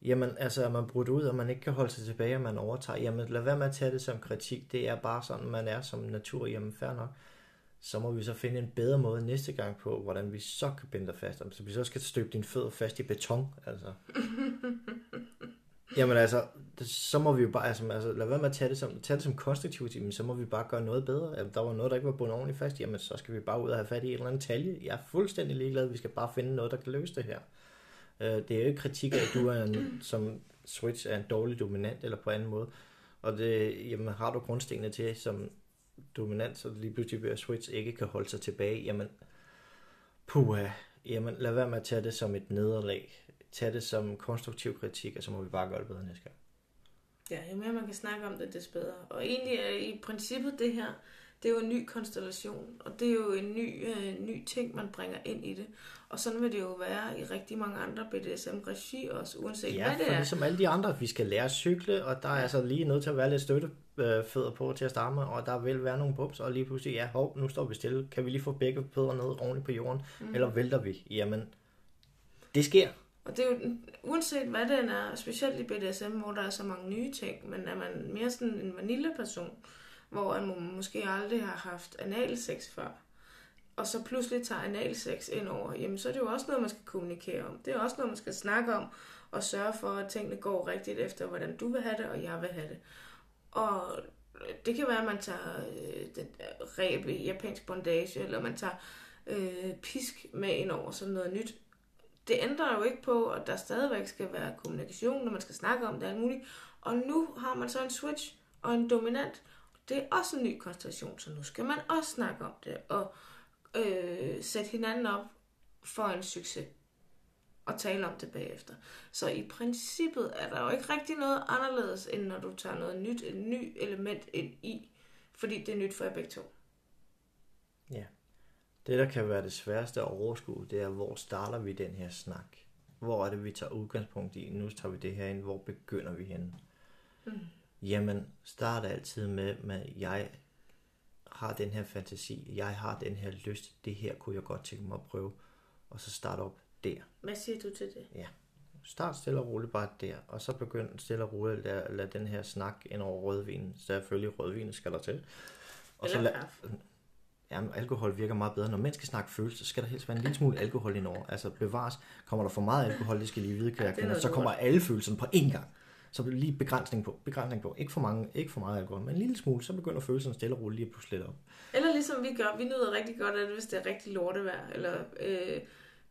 Jamen, altså, er man brudt ud, og man ikke kan holde sig tilbage, og man overtager, jamen lad være med at tage det som kritik, det er bare sådan, man er som natur, jamen fair nok. Så må vi så finde en bedre måde næste gang på, hvordan vi så kan binde dig fast. Så vi så skal støbe dine fødder fast i beton, altså. [laughs] Jamen altså, så må vi jo bare, altså, altså lad være med at tage det som, tage det som konstruktivt, men så må vi bare gøre noget bedre. Altså, der var noget, der ikke var bundet ordentligt fast, jamen så skal vi bare ud og have fat i en eller anden talje. Jeg er fuldstændig ligeglad, vi skal bare finde noget, der kan løse det her. Øh, det er jo ikke kritik af, at du er en, som Switch er en dårlig dominant, eller på anden måde. Og det, jamen har du grundstenene til, som dominant, så lige pludselig ved at Switch ikke kan holde sig tilbage, jamen, puha, jamen lad være med at tage det som et nederlag. Tag det som konstruktiv kritik, og så må vi bare gøre det bedre næste gang. Ja, jo mere man kan snakke om det, des bedre. Og egentlig er i princippet det her, det er jo en ny konstellation, og det er jo en ny, øh, ny ting, man bringer ind i det. Og sådan vil det jo være i rigtig mange andre BDSM-regi også, uanset Ja, hvad det er. ligesom alle de andre, vi skal lære at cykle, og der er altså lige nødt til at være lidt støttefødder på til at starte med, og der vil være nogle bums, og lige pludselig, ja, hov, nu står vi stille. Kan vi lige få begge fødder ned ordentligt på jorden, mm. eller vælter vi? Jamen, det sker. Og det er jo, uanset hvad det er, specielt i BDSM, hvor der er så mange nye ting, men er man mere sådan en vanilleperson, hvor man måske aldrig har haft analsex før, og så pludselig tager analsex ind over, jamen så er det jo også noget, man skal kommunikere om. Det er også noget, man skal snakke om, og sørge for, at tingene går rigtigt efter, hvordan du vil have det, og jeg vil have det. Og det kan være, at man tager øh, den ræb i japansk bondage, eller man tager øh, pisk med ind over som noget nyt. Det ændrer jo ikke på, at der stadigvæk skal være kommunikation, når man skal snakke om det alt muligt. Og nu har man så en switch og en dominant. Det er også en ny konstellation, så nu skal man også snakke om det og øh, sætte hinanden op for en succes og tale om det bagefter. Så i princippet er der jo ikke rigtig noget anderledes, end når du tager noget nyt, et ny element ind i, fordi det er nyt for jer begge to. Ja. Det, der kan være det sværeste at overskue, det er, hvor starter vi den her snak? Hvor er det, vi tager udgangspunkt i? Nu tager vi det her ind. Hvor begynder vi henne? Mm. Jamen, start altid med, med, jeg har den her fantasi, jeg har den her lyst, det her kunne jeg godt tænke mig at prøve. Og så start op der. Hvad siger du til det? Ja. Start stille og roligt bare der, og så begynd stille og roligt at lade, den her snak ind over rødvinen. Selvfølgelig rødvin skal der til. Og Eller lad- kaffe. Jamen, alkohol virker meget bedre. Når mænd skal snakke følelser, så skal der helst være en lille smule alkohol indover. Altså bevares, kommer der for meget alkohol, det skal lige vide, kvinder, noget så kommer alle følelserne på én gang. Så bliver lige begrænsning på, begrænsning på. Ikke for, mange, ikke for meget alkohol, men en lille smule, så begynder følelserne stille og roligt lige at pludselig lidt op. Eller ligesom vi gør, vi nyder rigtig godt af det, hvis det er rigtig lortevejr, eller øh,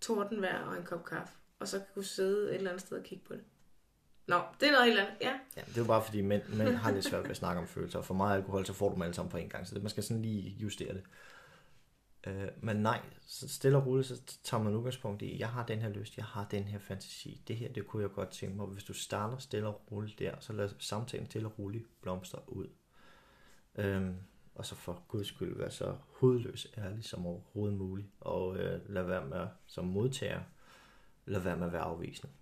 tordenvejr og en kop kaffe. Og så kunne sidde et eller andet sted og kigge på det. Nå, det er noget helt andet. Ja, Ja, det er jo bare fordi, mænd, mænd har lidt svært ved at snakke om følelser. Og for meget alkohol, så får du dem alle sammen på en gang. Så det, man skal sådan lige justere det. Øh, men nej, så stille og roligt, så tager man udgangspunkt i, jeg har den her lyst, jeg har den her fantasi, det her, det kunne jeg godt tænke mig. Hvis du starter stille og roligt der, så lad samtalen stille og roligt blomstre ud. Øhm, og så for guds skyld være så hovedløs ærlig som overhovedet muligt. Og øh, lad være med, som modtager, lad være med at være afvisende.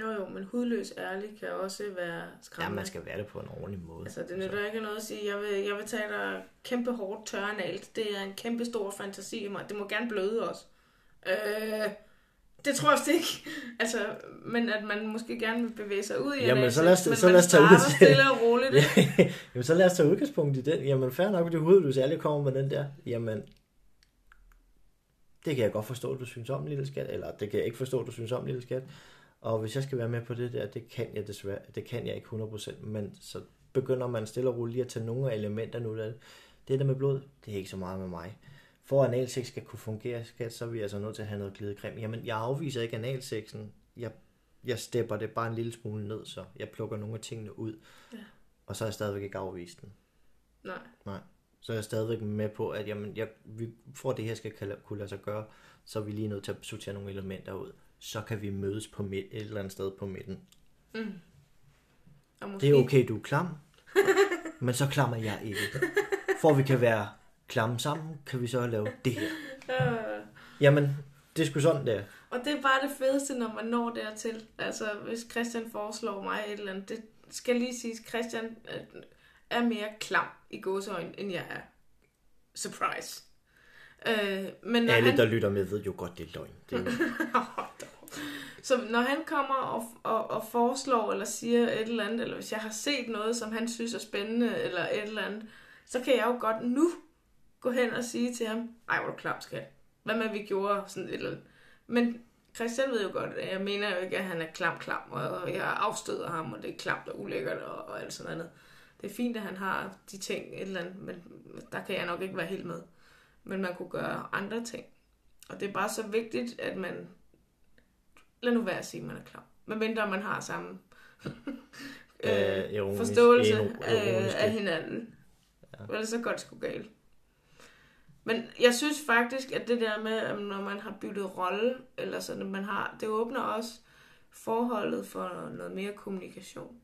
jo jo, men hudløs ærlig kan også være Ja, skræmmende. man skal være det på en ordentlig måde. Altså, det nytter ikke noget at sige, jeg vil, jeg vil tage dig kæmpe hårdt tørrenalt. Det er en kæmpe stor fantasi i mig. Det må gerne bløde også. Øh, det tror jeg ikke. Altså, men at man måske gerne vil bevæge sig ud i Jamen, analsex, så lad os- men så lad os tage ud stille og roligt. [laughs] Jamen, så lad os tage udgangspunkt i den. Jamen, fair nok, fordi hovedløs ærlig kommer med den der. Jamen, det kan jeg godt forstå, at du synes om, lille skat. Eller det kan jeg ikke forstå, at du synes om, lille skat. Og hvis jeg skal være med på det der, det kan jeg desværre, det kan jeg ikke 100%. Men så begynder man stille og roligt at tage nogle af elementerne ud af det. Det der med blod, det er ikke så meget med mig. For at analsex skal kunne fungere, skat, så er vi altså nødt til at have noget glidecreme. Jamen, jeg afviser ikke analsexen. Jeg, jeg stepper det bare en lille smule ned, så jeg plukker nogle af tingene ud. Ja. Og så er jeg stadigvæk ikke afvist den. Nej. Nej. Så er jeg stadigvæk med på, at jamen, jeg, vi, for at det her skal kunne lade sig gøre, så er vi lige nødt til at sortere nogle elementer ud. Så kan vi mødes på midt, et eller andet sted på midten. Og måske, Det er okay, du er klam, [laughs] men så klam er jeg ikke. For at vi kan være klamme sammen, kan vi så lave det her. [laughs] Øh, Jamen, det er sgu sådan, der. og det er bare det fedeste, når man når dertil. Altså, hvis Christian foreslår mig et eller andet, det skal lige siges, Christian øh, er mere klam i gåseøjne, end jeg er. Surprise. Øh, men når Alle, han... der lytter med, ved jo godt, det er løgn. Det er jo, [laughs] Så når han kommer og, og, og foreslår eller siger et eller andet, eller hvis jeg har set noget, som han synes er spændende, eller et eller andet, så kan jeg jo godt nu gå hen og sige til ham, ej, hvor du klam, skat. Hvad med, at vi gjorde sådan et eller andet. Men Christian ved jo godt, at jeg mener jo ikke, at han er klam, klam, og jeg afstøder ham, og det er klamt og ulækkert og, og alt sådan noget. Det er fint, at han har de ting et eller andet, men der kan jeg nok ikke være helt med. Men man kunne gøre andre ting. Og det er bare så vigtigt, at man lad nu være at sige, at man er klam. Men mindre man har samme [laughs] Øh, øh, ironisk- forståelse iro- af, af hinanden. Ja. Ellers så det sgu galt. Men jeg synes faktisk, at det der med, at når man har byttet rolle, eller sådan, at man har, det åbner også forholdet for noget mere kommunikation.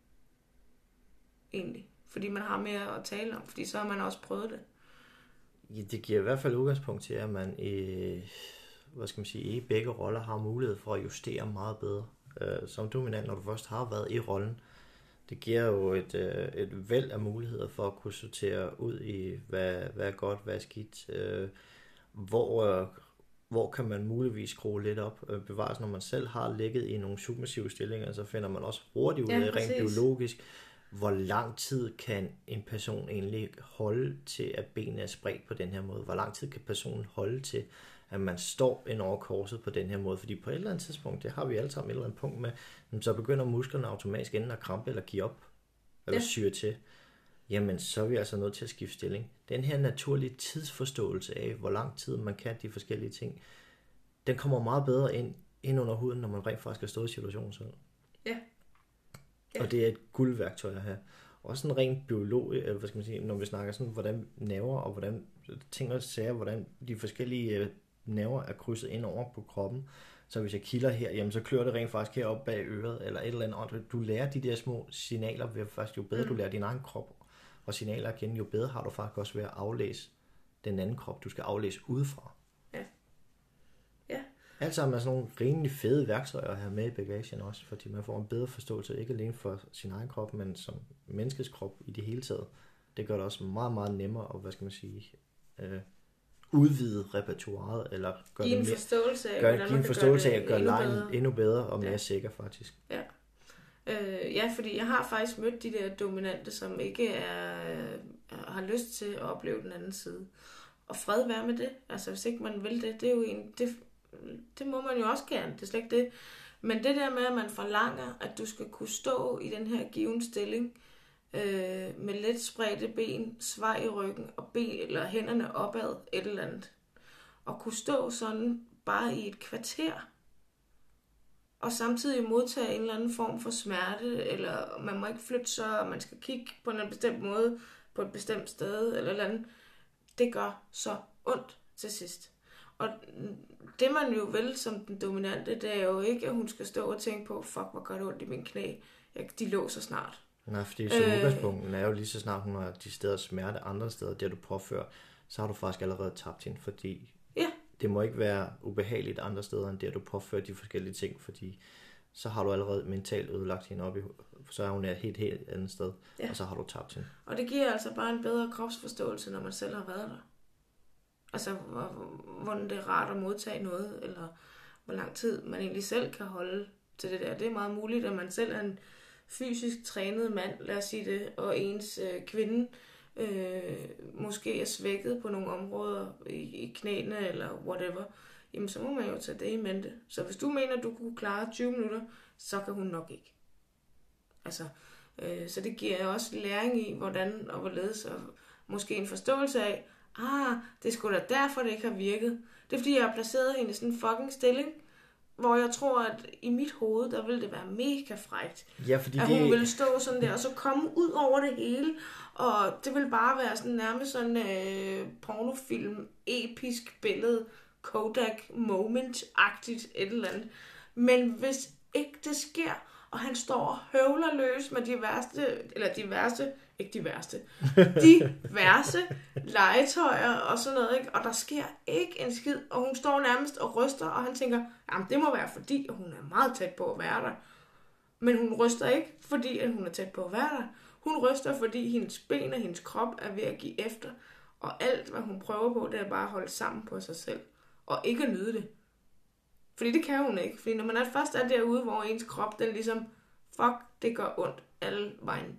Egentlig. Fordi man har mere at tale om, fordi så har man også prøvet det. Ja, det giver i hvert fald udgangspunkt til, at man i, hvad skal man sige, i begge roller har mulighed for at justere meget bedre. Øh, som dominant, når du først har været i rollen, det giver jo et, øh, et væld af muligheder for at kunne sortere ud i, hvad, hvad er godt, hvad er skidt, øh, hvor, øh, hvor kan man muligvis skrue lidt op. Øh, bevares, når man selv har ligget i nogle submissive stillinger, så finder man også hurtigt ud af, Ja, rent præcis. biologisk, hvor lang tid kan en person egentlig holde til, at benene er spredt på den her måde? Hvor lang tid kan personen holde til, at man står ind over korset på den her måde? Fordi på et eller andet tidspunkt, det har vi alle sammen et eller andet punkt med, men så begynder musklerne automatisk enten at krampe eller give op, eller Ja. syre til. Jamen, så er vi altså nødt til at skifte stilling. Den her naturlige tidsforståelse af, hvor lang tid man kan de forskellige ting, den kommer meget bedre ind, ind under huden, når man rent faktisk har stået i situationen selv. Ja. Ja. Og det er et guldværktøj at have. Også en rent biolog, eller hvad skal man sige, når vi snakker sådan, hvordan nerver og hvordan ting og sager, hvordan de forskellige øh, nerver er krydset ind over på kroppen. Så hvis jeg kilder her, jamen så klør det rent faktisk heroppe bag øret, eller et eller andet. Du lærer de der små signaler, ved faktisk jo bedre mm. du lærer din egen krop og signaler at kende, jo bedre har du faktisk også ved at aflæse den anden krop, du skal aflæse udefra. Ja. Ja. Alt sammen er sådan nogle rimelig fede værktøjer at have med i bagagen også, fordi man får en bedre forståelse, ikke alene for sin egen krop, men som menneskets krop i det hele taget. Det gør det også meget, meget nemmere at, hvad skal man sige, øh, udvide repertoireet, eller gøre Give det en mere, forståelse af, gør, give en forståelse af at gøre endnu lejen bedre. endnu bedre og mere Ja. sikker faktisk. Øh, ja, fordi jeg har faktisk mødt de der dominante, som ikke er, øh, har lyst til at opleve den anden side. Og fred være med det. Altså, hvis ikke man vil det, det er jo en... Det, det må man jo også gerne, det er slet ikke det. Men det der med, at man forlanger, at du skal kunne stå i den her given stilling, øh, med let spredte ben, svej i ryggen, og ben, eller hænderne opad, et eller andet. Og kunne stå sådan bare i et kvarter, og samtidig modtage en eller anden form for smerte, eller man må ikke flytte sig, og man skal kigge på en bestemt måde, på et bestemt sted, eller eller andet. Det gør så ondt til sidst. Og det man jo vil som den dominante, det er jo ikke, at hun skal stå og tænke på, fuck, hvor gør det ondt i min knæ. Jeg, de låser snart. Nej, fordi som Øh. udgangspunkten er jo lige så snart hun har de steder smerte andre steder, der du påfører, så har du faktisk allerede tabt hende, fordi Ja. det må ikke være ubehageligt andre steder, end der du påfører de forskellige ting, fordi så har du allerede mentalt ødelagt hende op i, så er hun et helt, helt andet sted, Ja. og så har du tabt hende. Og det giver altså bare en bedre kropsforståelse, når man selv har været der. Altså, hvor- hvordan det er rart at modtage noget, eller hvor lang tid man egentlig selv kan holde til det der. Det er meget muligt, at man selv er en fysisk trænet mand, lad os sige det, og ens øh, kvinde øh, måske er svækket på nogle områder i, i knæene eller whatever, jamen så må man jo tage det i mente. Så hvis du mener, du kunne klare 20 minutter, så kan hun nok ikke. Altså, øh, så det giver også læring i, hvordan og hvorledes, og måske en forståelse af, ah, det skulle sgu da derfor, det ikke har virket. Det er fordi, jeg har placeret hende i sådan en fucking stilling, hvor jeg tror, at i mit hoved, der ville det være mega frægt. Ja, fordi At det, hun ville stå sådan der, og så komme ud over det hele, og det ville bare være sådan nærmest sådan øh, pornofilm, episk billede, Kodak moment-agtigt et eller andet. Men hvis ikke det sker, og han står og høvler løs med de værste, eller de værste, ikke de værste, de værste legetøjer og sådan noget, ikke? og der sker ikke en skid, og hun står nærmest og ryster, og han tænker, jamen det må være fordi, at hun er meget tæt på at være der. Men hun ryster ikke, fordi at hun er tæt på at være der. Hun ryster, fordi hendes ben og hendes krop er ved at give efter. Og alt, hvad hun prøver på, det er bare at holde sammen på sig selv. Og ikke at nyde det. Fordi det kan hun ikke. Fordi når man er først er derude, hvor ens krop, den ligesom, fuck, det gør ondt alle vejen.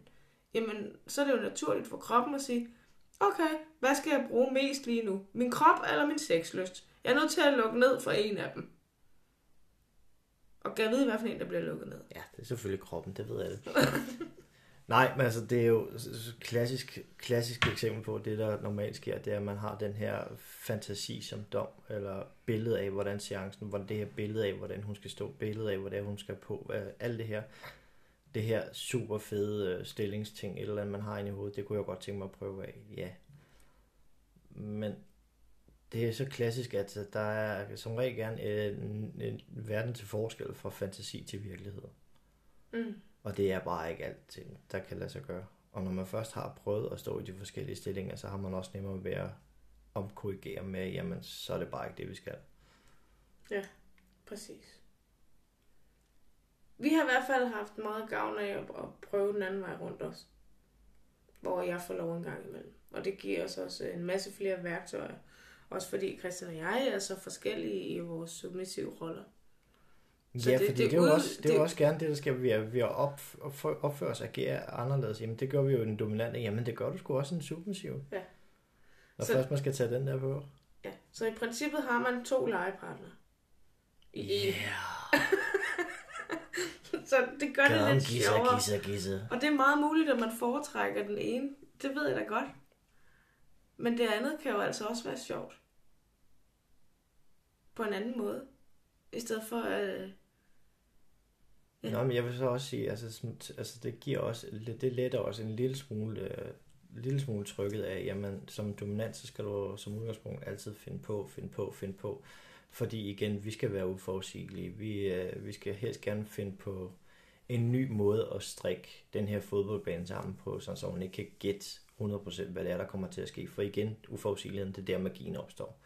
Jamen, så er det jo naturligt for kroppen at sige, okay, hvad skal jeg bruge mest lige nu? Min krop eller min sexlyst? Jeg er nødt til at lukke ned for en af dem. Og kan jeg vide, hvad for en, der bliver lukket ned? Ja, det er selvfølgelig kroppen, det ved alle. [laughs] Nej, men altså det er jo klassisk, klassisk eksempel på, det der normalt sker, det er, at man har den her fantasi som dom, eller billede af, hvordan seancen, hvordan det her billede af, hvordan hun skal stå, billede af, hvordan hun skal på, hvad, alt det her, det her super fede øh, stillingsting, eller andet, man har inde i hovedet, det kunne jeg godt tænke mig at prøve af, ja. Men det er så klassisk, at der er som regel gerne øh, en, en verden til forskel fra fantasi til virkelighed. Mm. Og det er bare ikke alt, der kan lade sig gøre. Og når man først har prøvet at stå i de forskellige stillinger, så har man også nemmere ved at omkorrigere med, jamen så er det bare ikke det, vi skal. Ja, præcis. Vi har i hvert fald haft meget gavn af at, at prøve den anden vej rundt os. Hvor jeg får lov en gang imellem. Og det giver os også en masse flere værktøjer. Også fordi Christian og jeg er så forskellige i vores submissive roller. Så ja, det- fordi det det, er jo også, det er det- også gerne det, der skal vi at, vi at op, opføre, os og agere anderledes. Jamen det gør vi jo i den dominante. Jamen det gør du sgu også i den submissive. Ja. Når Så- først man skal tage den der på. Ja. Så i princippet har man to legepartnere. En. [laughs] [laughs] Så det gør det Kom, lidt gisse, sjovere. gisse, gisse. Og det er meget muligt, at man foretrækker den ene. Det ved jeg da godt. Men det andet kan jo altså også være sjovt. På en anden måde. I stedet for, øh, Ja. Nå, men jeg vil så også sige, altså, sådan- altså det giver også, det letter også en lille smule, øh, lille smule trykket af, jamen som dominant, så skal du som udgangspunkt altid finde på, finde på, finde på. Fordi igen, vi skal være uforudsigelige. Vi, øh, vi skal helst gerne finde på en ny måde at strikke den her fodboldbane sammen på, sådan så man ikke kan gætte 100% hvad det er, der kommer til at ske. For igen, uforudsigeligheden, det er der magien opstår.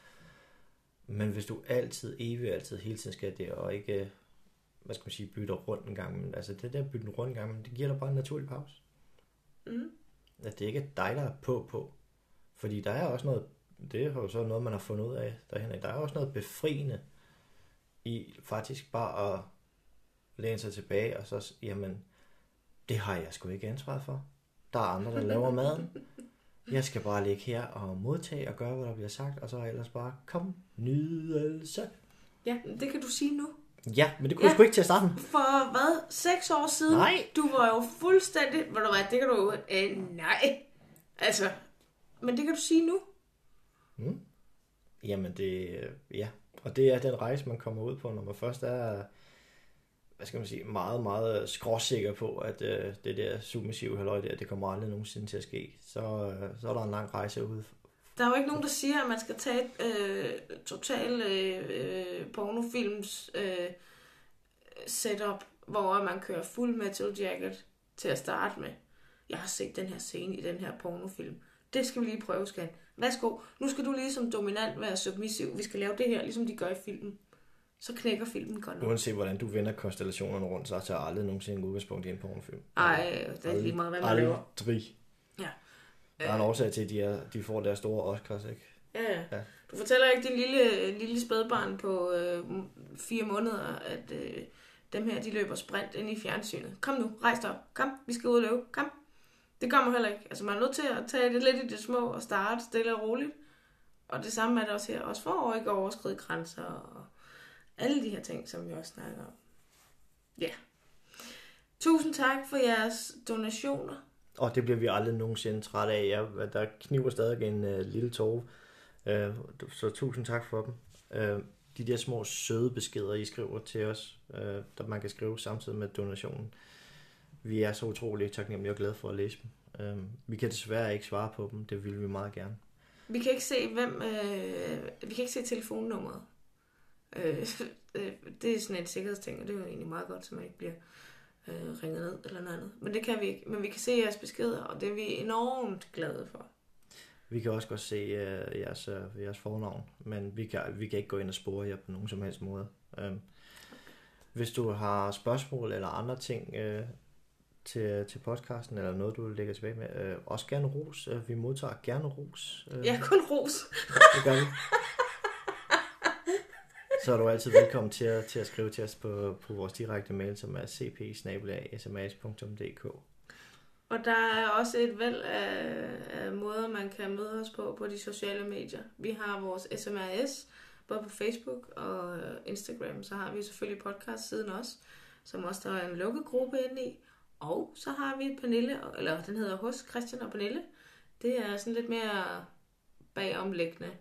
Men hvis du altid, evigt altid, hele tiden skal det, og ikke, øh, hvad skal man sige, bytter rundt en gang, men altså det der bytten rundt en gang, men det giver dig bare en naturlig pause. mm, At det ikke er dig, der er på på. Fordi der er også noget, det er jo så noget, man har fundet ud af derhen. Der er også noget befriende i faktisk bare at læne sig tilbage og så, jamen, det har jeg sgu ikke ansvar for. Der er andre, der laver maden. Jeg skal bare ligge her og modtage og gøre, hvad der bliver sagt, og så ellers bare, kom, nydelse. ja, det kan du sige nu. Ja, men det kunne ja. Jeg sgu ikke til at starte med. For hvad? Seks år siden? Nej. Du var jo fuldstændig... Ved du hvad, det kan du jo... Øh, nej. Altså, men det kan du sige nu. Mm. Jamen det, ja. Og det er den rejse, man kommer ud på, når man først er, hvad skal man sige, meget, meget skråsikker på, at øh, det der submissive halløj der, det kommer aldrig nogensinde til at ske. Så, øh, så er der en lang rejse ude. Der er jo ikke nogen, der siger, at man skal tage et øh, total øh, øh pornofilms øh, setup, hvor man kører fuld metal jacket til at starte med. Jeg har set den her scene i den her pornofilm. Det skal vi lige prøve, skal Værsgo. Nu skal du lige som dominant være submissiv. Vi skal lave det her, ligesom de gør i filmen. Så knækker filmen godt nok. Uanset hvordan du vender konstellationerne rundt, så tager aldrig nogensinde udgangspunkt i en pornofilm. Ej, det er lige meget, hvad man laver. Aldrig. Ja. Der er en årsag til, at de, er, de får deres store Oscars, ikke? Ja, ja. Ja. Du fortæller ikke din lille, lille spædbarn på øh, fire måneder, at øh, dem her, de løber sprint ind i fjernsynet. Kom nu, rejs dig op. Kom, vi skal ud og løbe. Kom. Det kommer heller ikke. Altså, man er nødt til at tage det lidt i det små og starte stille og roligt. Og det samme er det også her. Også for at ikke overskride grænser og alle de her ting, som vi også snakker om. Ja. Tusind tak for jeres donationer. Og det bliver vi aldrig nogensinde træt af. Jeg, der kniver stadig en uh, lille tåre. Uh, øh, så tusind tak for dem. Uh, de der små søde beskeder, I skriver til os, uh, der man kan skrive samtidig med donationen. Vi er så utroligt taknemmelige og glade for at læse dem. Uh, vi kan desværre ikke svare på dem. Det vil vi meget gerne. Vi kan ikke se, hvem... Øh, vi kan ikke se telefonnummeret. Øh, [laughs] øh, det er sådan en sikkerhedsting, og det er jo egentlig meget godt, så man ikke bliver øh, ringet ned eller noget andet. Men det kan vi ikke. Men vi kan se jeres beskeder, og det er vi enormt glade for. Vi kan også godt se uh, jeres, uh, jeres fornavn, men vi kan, vi kan ikke gå ind og spore jer på nogen som helst måde. Um, hvis du har spørgsmål eller andre ting uh, til, til podcasten, eller noget, du vil lægge tilbage med, uh, også gerne ros. Uh, vi modtager gerne ros. Uh, Ja, kun ros. Det gør vi. Så er du altid velkommen til at, til at skrive til os på, på vores direkte mail, som er cp Og der er også et væld af, af måder, man kan møde os på på de sociale medier. Vi har vores SMRS, både på Facebook og øh, Instagram. Så har vi selvfølgelig podcast-siden også, som også der er en lukket gruppe inde i. Og så har vi Pernille, eller den hedder Hos Christian og Pernille. Det er sådan lidt mere bagomlæggende,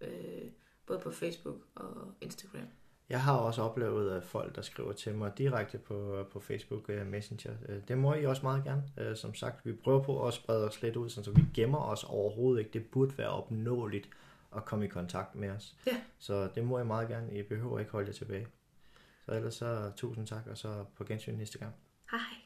øh, både på Facebook og Instagram. Jeg har også oplevet at folk, der skriver til mig direkte på, på Facebook uh, Messenger. Uh, det må I også meget gerne. Uh, som sagt, vi prøver på at sprede os lidt ud, så vi gemmer os overhovedet ikke. Det burde være opnåeligt at komme i kontakt med os. Ja. Så det må I meget gerne. I behøver ikke holde jer tilbage. Så ellers så tusind tak, og så på gensyn næste gang. Hej.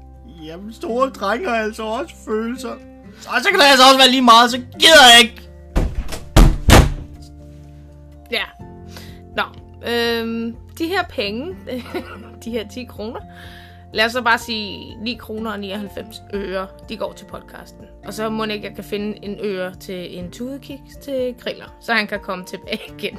Jamen, store drenge har altså også følelser. Og så kan det altså også være lige meget, så gider jeg ikke. Ja. Nå, øhm, de her penge, [laughs] de her 10 kroner, lad os så bare sige 9 kroner og 99 øre, de går til podcasten. Og så må ikke, jeg kan finde en øre til en tudekiks til griller, så han kan komme tilbage igen.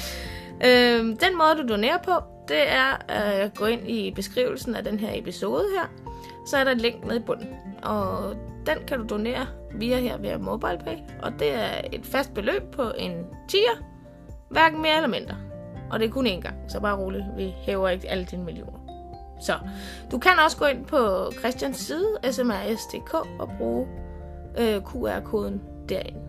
[laughs] øhm, den måde, du donerer på, det er at gå ind i beskrivelsen af den her episode her. Så er der et link nede i bunden. Og den kan du donere via her via MobilePay. Og det er et fast beløb på en tier. Hverken mere eller mindre. Og det er kun én gang, så bare roligt. Vi hæver ikke alle dine millioner. Så du kan også gå ind på Christians side, smrs.dk, og bruge øh, QR-koden derinde.